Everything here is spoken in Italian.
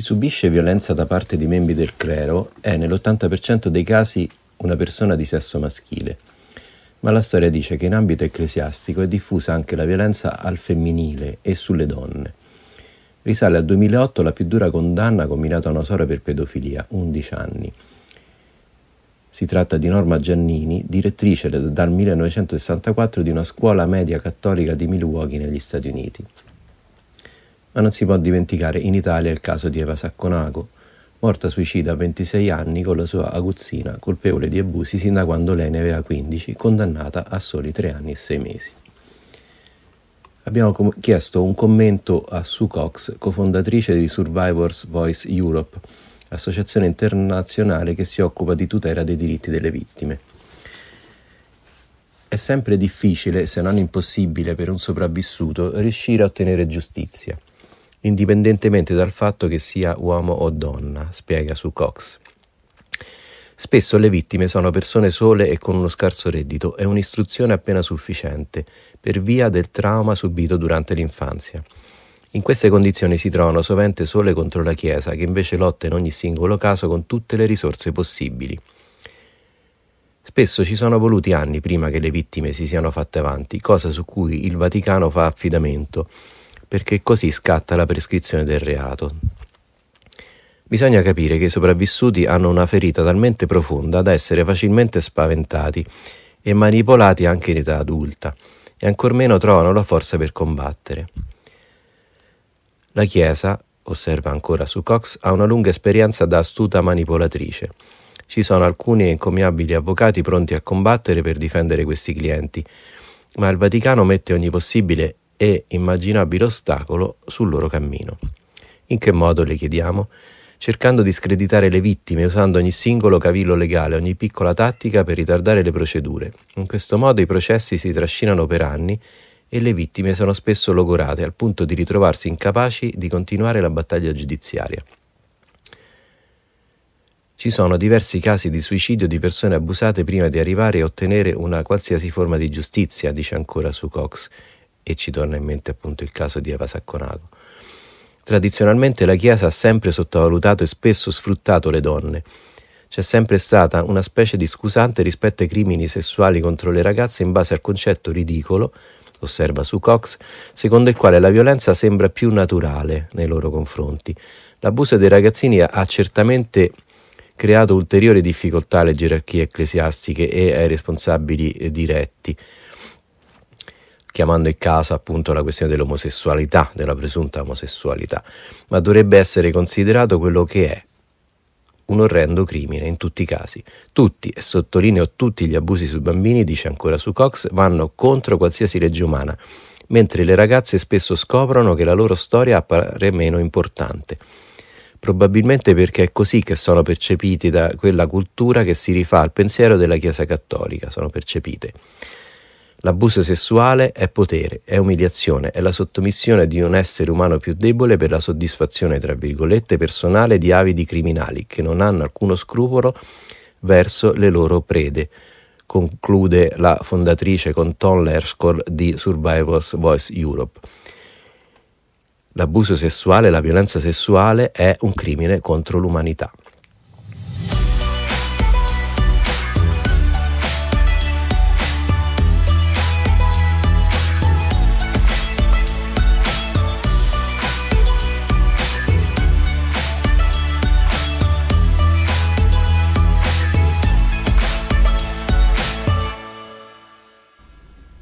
subisce violenza da parte di membri del clero è nell'80% dei casi una persona di sesso maschile, ma la storia dice che in ambito ecclesiastico è diffusa anche la violenza al femminile e sulle donne. Risale al 2008 la più dura condanna combinata a una sorella per pedofilia, 11 anni. Si tratta di Norma Giannini, direttrice dal 1964 di una scuola media cattolica di Milwaukee negli Stati Uniti. Ma non si può dimenticare in Italia il caso di Eva Sacconago, morta suicida a 26 anni con la sua aguzzina, colpevole di abusi sin da quando lei ne aveva 15, condannata a soli 3 anni e 6 mesi. Abbiamo com- chiesto un commento a Sue Cox, cofondatrice di Survivors Voice Europe, associazione internazionale che si occupa di tutela dei diritti delle vittime. È sempre difficile, se non impossibile, per un sopravvissuto riuscire a ottenere giustizia indipendentemente dal fatto che sia uomo o donna, spiega su Cox. Spesso le vittime sono persone sole e con uno scarso reddito e un'istruzione appena sufficiente, per via del trauma subito durante l'infanzia. In queste condizioni si trovano sovente sole contro la Chiesa, che invece lotta in ogni singolo caso con tutte le risorse possibili. Spesso ci sono voluti anni prima che le vittime si siano fatte avanti, cosa su cui il Vaticano fa affidamento perché così scatta la prescrizione del reato. Bisogna capire che i sopravvissuti hanno una ferita talmente profonda da essere facilmente spaventati e manipolati anche in età adulta e ancor meno trovano la forza per combattere. La Chiesa, osserva ancora su Cox, ha una lunga esperienza da astuta manipolatrice. Ci sono alcuni encomiabili avvocati pronti a combattere per difendere questi clienti, ma il Vaticano mette ogni possibile e immaginabile ostacolo sul loro cammino. In che modo le chiediamo? Cercando di screditare le vittime usando ogni singolo cavillo legale, ogni piccola tattica per ritardare le procedure. In questo modo i processi si trascinano per anni e le vittime sono spesso logorate al punto di ritrovarsi incapaci di continuare la battaglia giudiziaria. Ci sono diversi casi di suicidio di persone abusate prima di arrivare a ottenere una qualsiasi forma di giustizia, dice ancora su Cox, e ci torna in mente appunto il caso di Eva Sacconago. Tradizionalmente la Chiesa ha sempre sottovalutato e spesso sfruttato le donne. C'è sempre stata una specie di scusante rispetto ai crimini sessuali contro le ragazze in base al concetto ridicolo, osserva su Cox, secondo il quale la violenza sembra più naturale nei loro confronti. L'abuso dei ragazzini ha certamente creato ulteriori difficoltà alle gerarchie ecclesiastiche e ai responsabili diretti chiamando in caso appunto la questione dell'omosessualità, della presunta omosessualità, ma dovrebbe essere considerato quello che è un orrendo crimine in tutti i casi. Tutti, e sottolineo tutti gli abusi sui bambini, dice ancora su Cox, vanno contro qualsiasi legge umana, mentre le ragazze spesso scoprono che la loro storia appare meno importante. Probabilmente perché è così che sono percepiti da quella cultura che si rifà al pensiero della Chiesa cattolica, sono percepite. L'abuso sessuale è potere, è umiliazione, è la sottomissione di un essere umano più debole per la soddisfazione, tra virgolette, personale di avidi criminali che non hanno alcuno scrupolo verso le loro prede, conclude la fondatrice con Tom Lerskor di Survivors Voice Europe. L'abuso sessuale, la violenza sessuale è un crimine contro l'umanità.